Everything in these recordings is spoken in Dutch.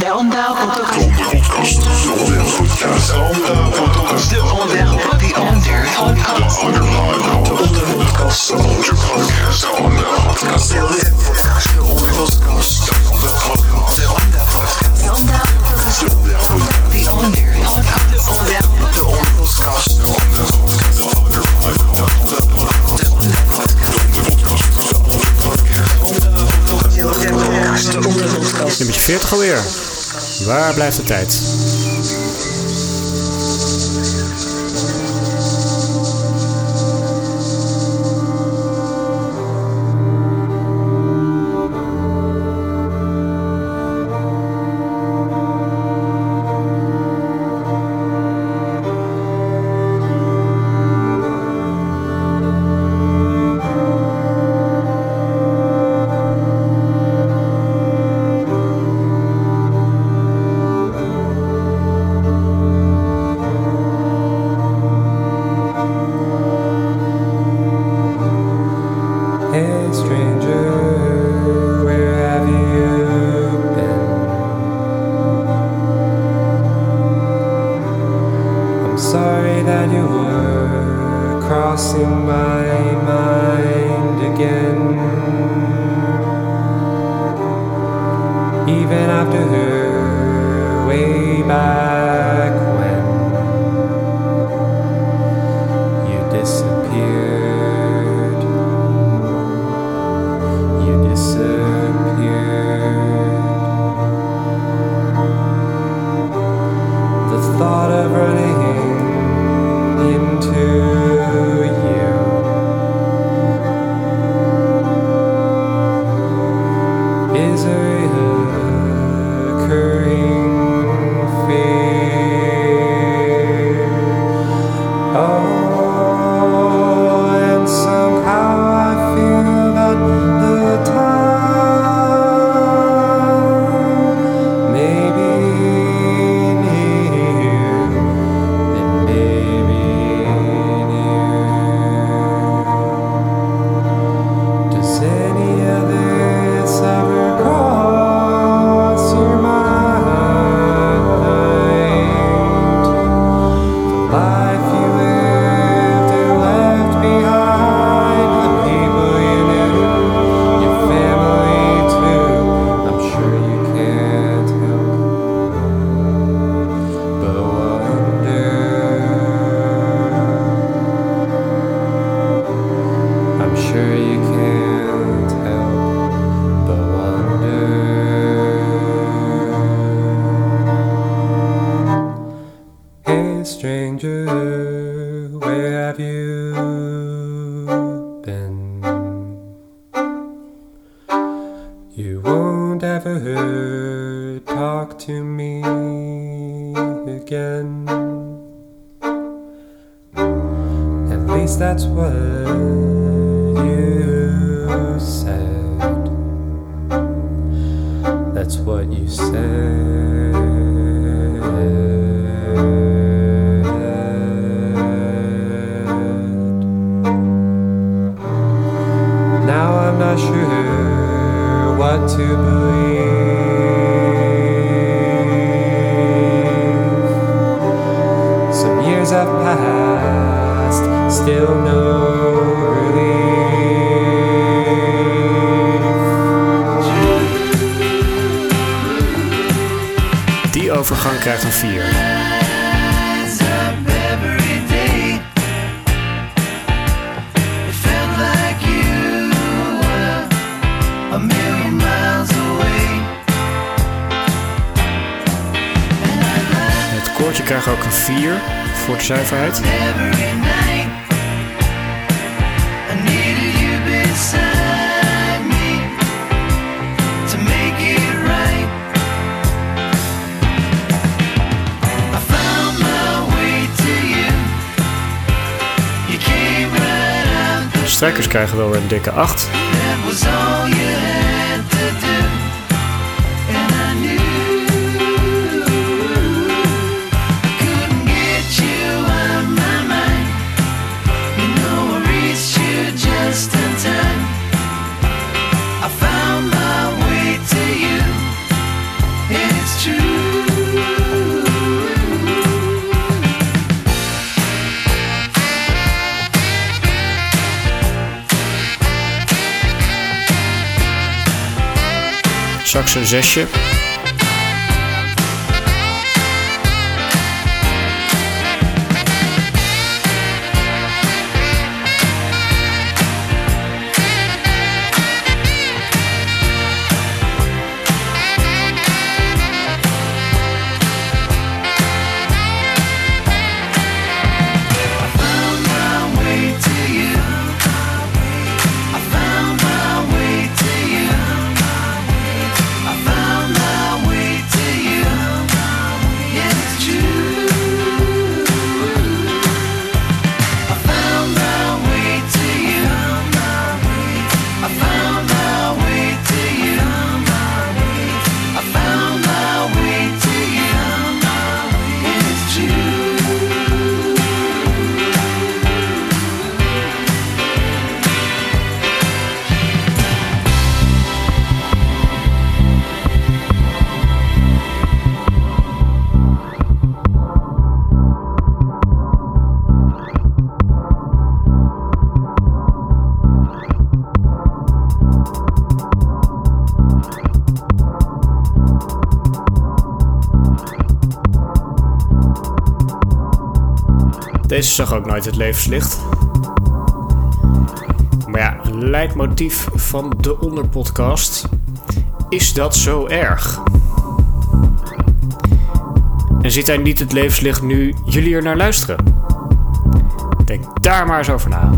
De Onda Podcast. De. De Onda Podcast. De Podcast. De Podcast. De Podcast. De Podcast. De Onder Podcast. De Onder Podcast. De Onder Podcast. De Onder Podcast. De Onder Podcast. De Onder Podcast. De Onder Podcast. De Onder De Onder Podcast. De Onder Podcast. De Onder Podcast. De Onder Podcast. De Onder Podcast. Nummertje 40 alweer. Waar blijft de tijd? Oh, that's what you said. That's what you said. Now I'm not sure what to believe. Still no relief. Die overgang krijgt een 4. Het koortje krijgt ook een 4 voor de zuiverheid. De strijkers krijgen wel weer een dikke 8. Straks een zesje. Deze zag ook nooit het levenslicht. Maar ja, leidmotief van de Onderpodcast. Is dat zo erg? En ziet hij niet het levenslicht nu jullie er naar luisteren? Denk daar maar eens over na.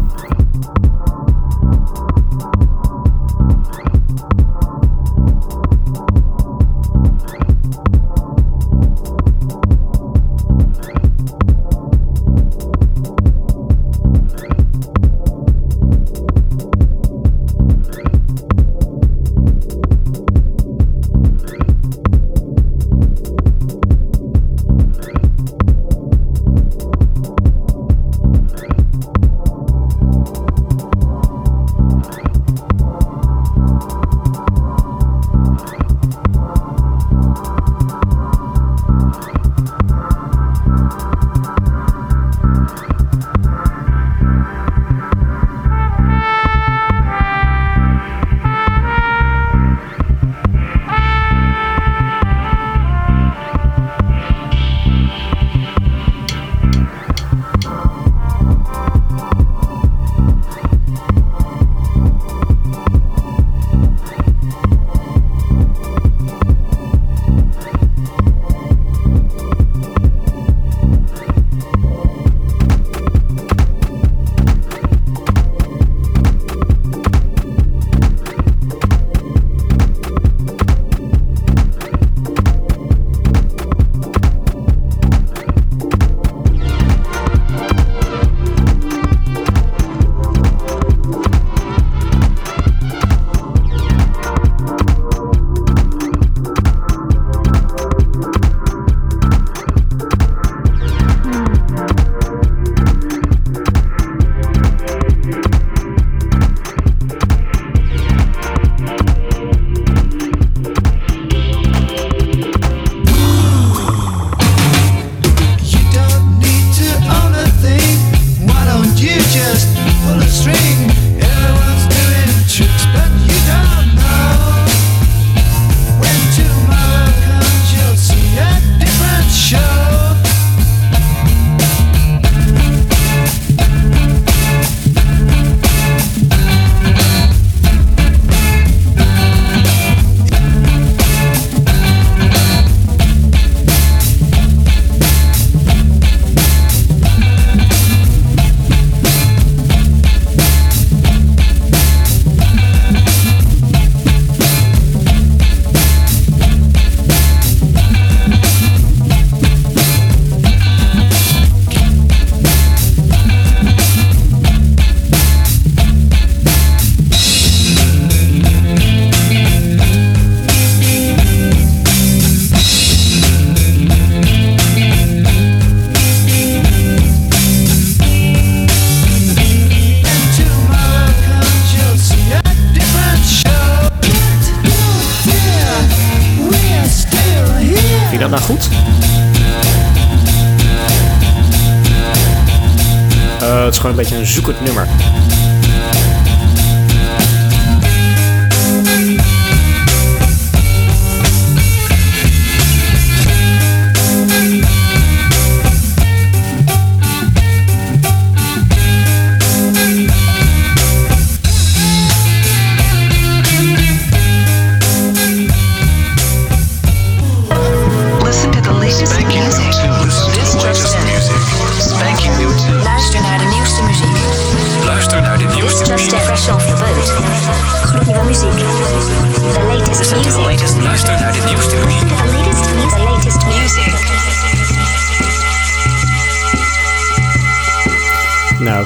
Het een zoekend nummer.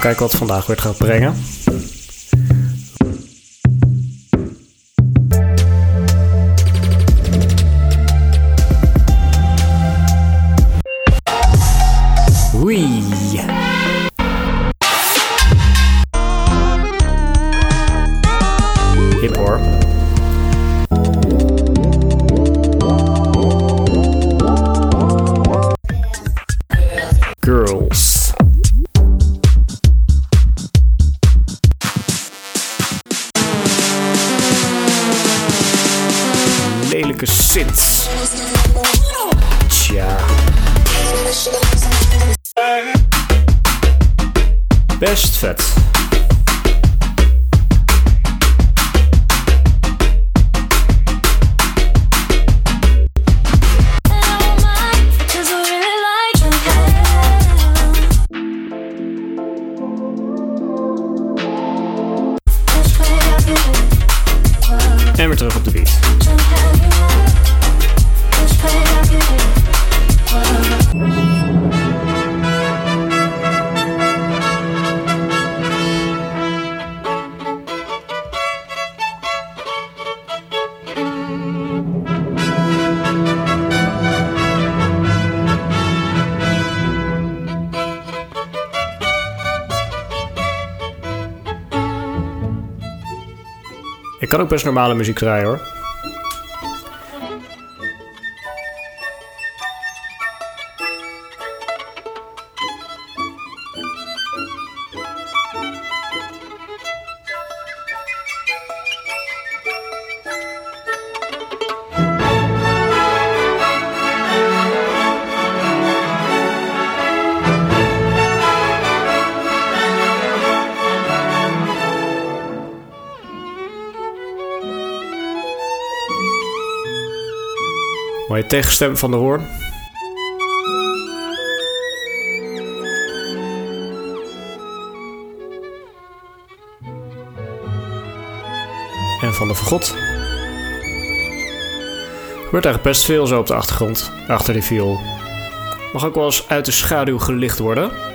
Kijk wat vandaag weer gaat brengen. Synths. Tja. Best vet. En weer terug op de beat. Kan ook best normale muziek draaien hoor. Mooie tegenstem van de hoorn. En van de vergot. Er wordt eigenlijk best veel zo op de achtergrond, achter die viool. Mag ook wel eens uit de schaduw gelicht worden.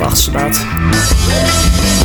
of straat.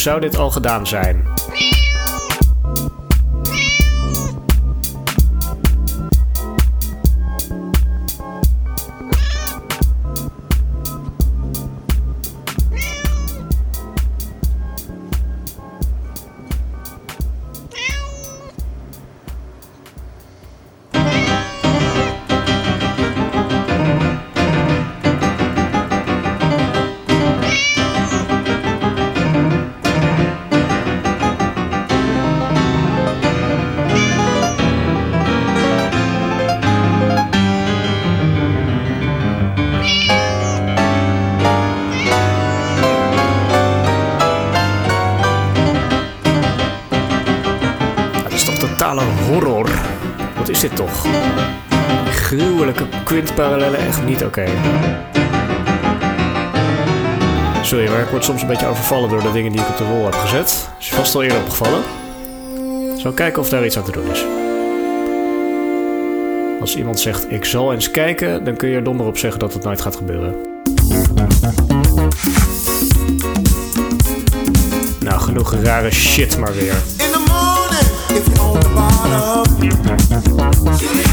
Zou dit al gedaan zijn? Oké. Sorry, maar ik word soms een beetje overvallen door de dingen die ik op de rol heb gezet. Is je vast al eerder opgevallen? Zal kijken of daar iets aan te doen is. Als iemand zegt ik zal eens kijken, dan kun je er donder op zeggen dat het nooit gaat gebeuren. Nou, genoeg rare shit maar weer. In the morning, if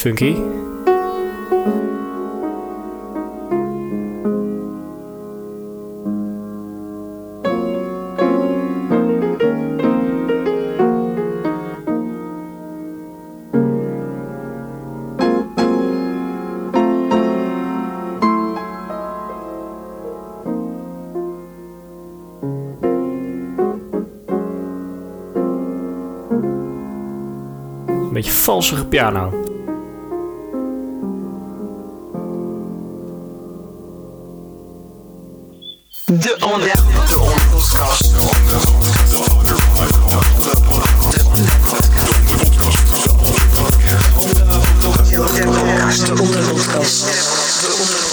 Funky. Een beetje valsige piano. De onder... De onderpodcast.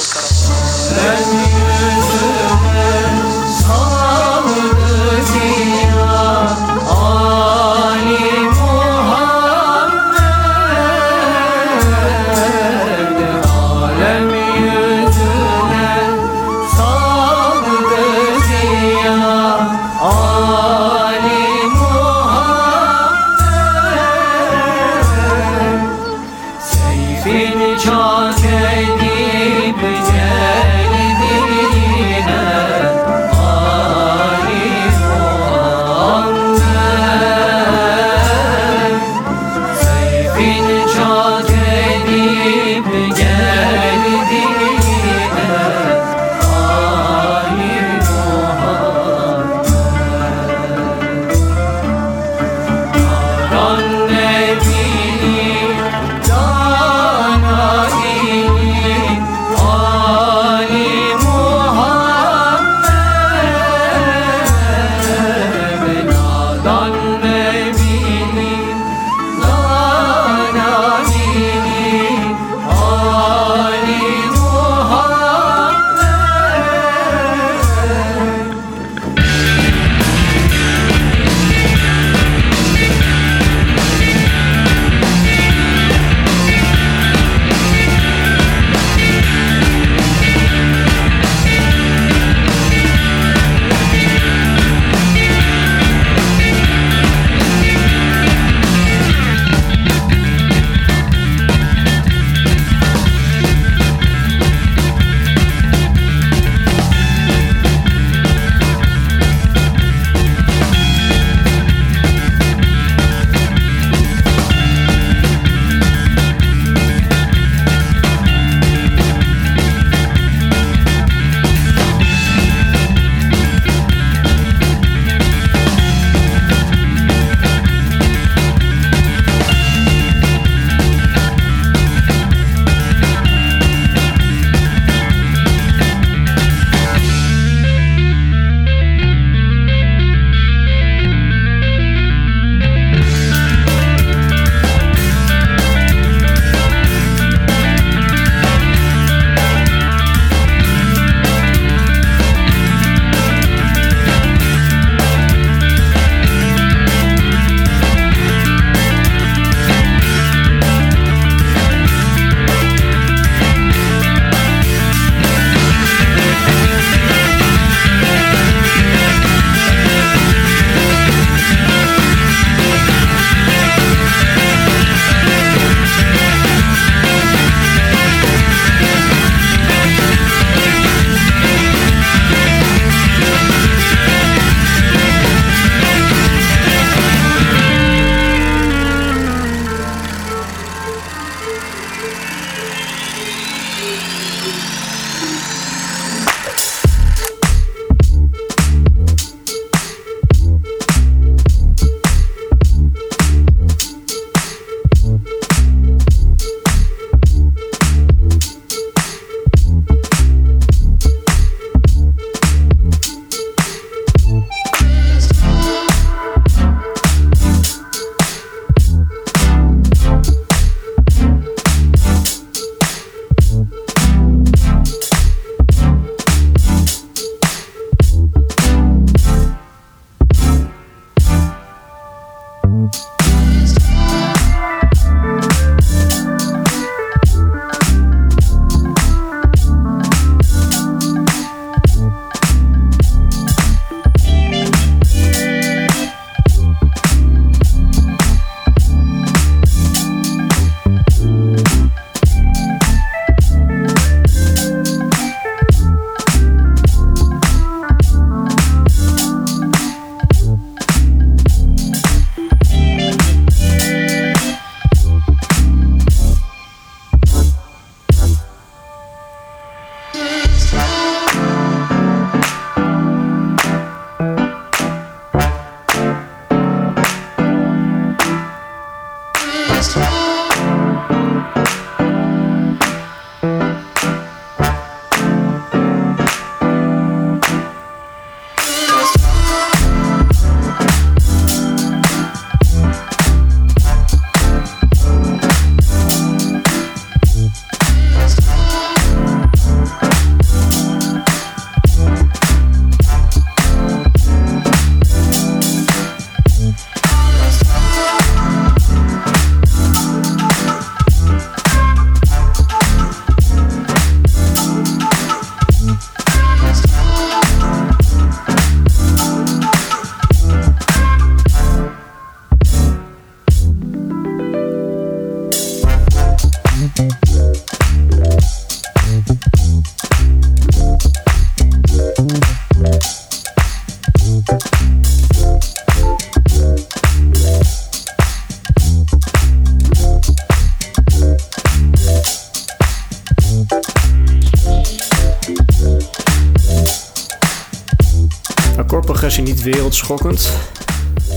wereldschokkend.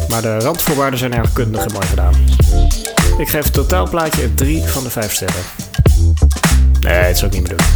Maar de randvoorwaarden zijn erg kundig en mooi gedaan. Ik geef het totaalplaatje een 3 van de 5 sterren. Nee, het zou ook niet meer doen.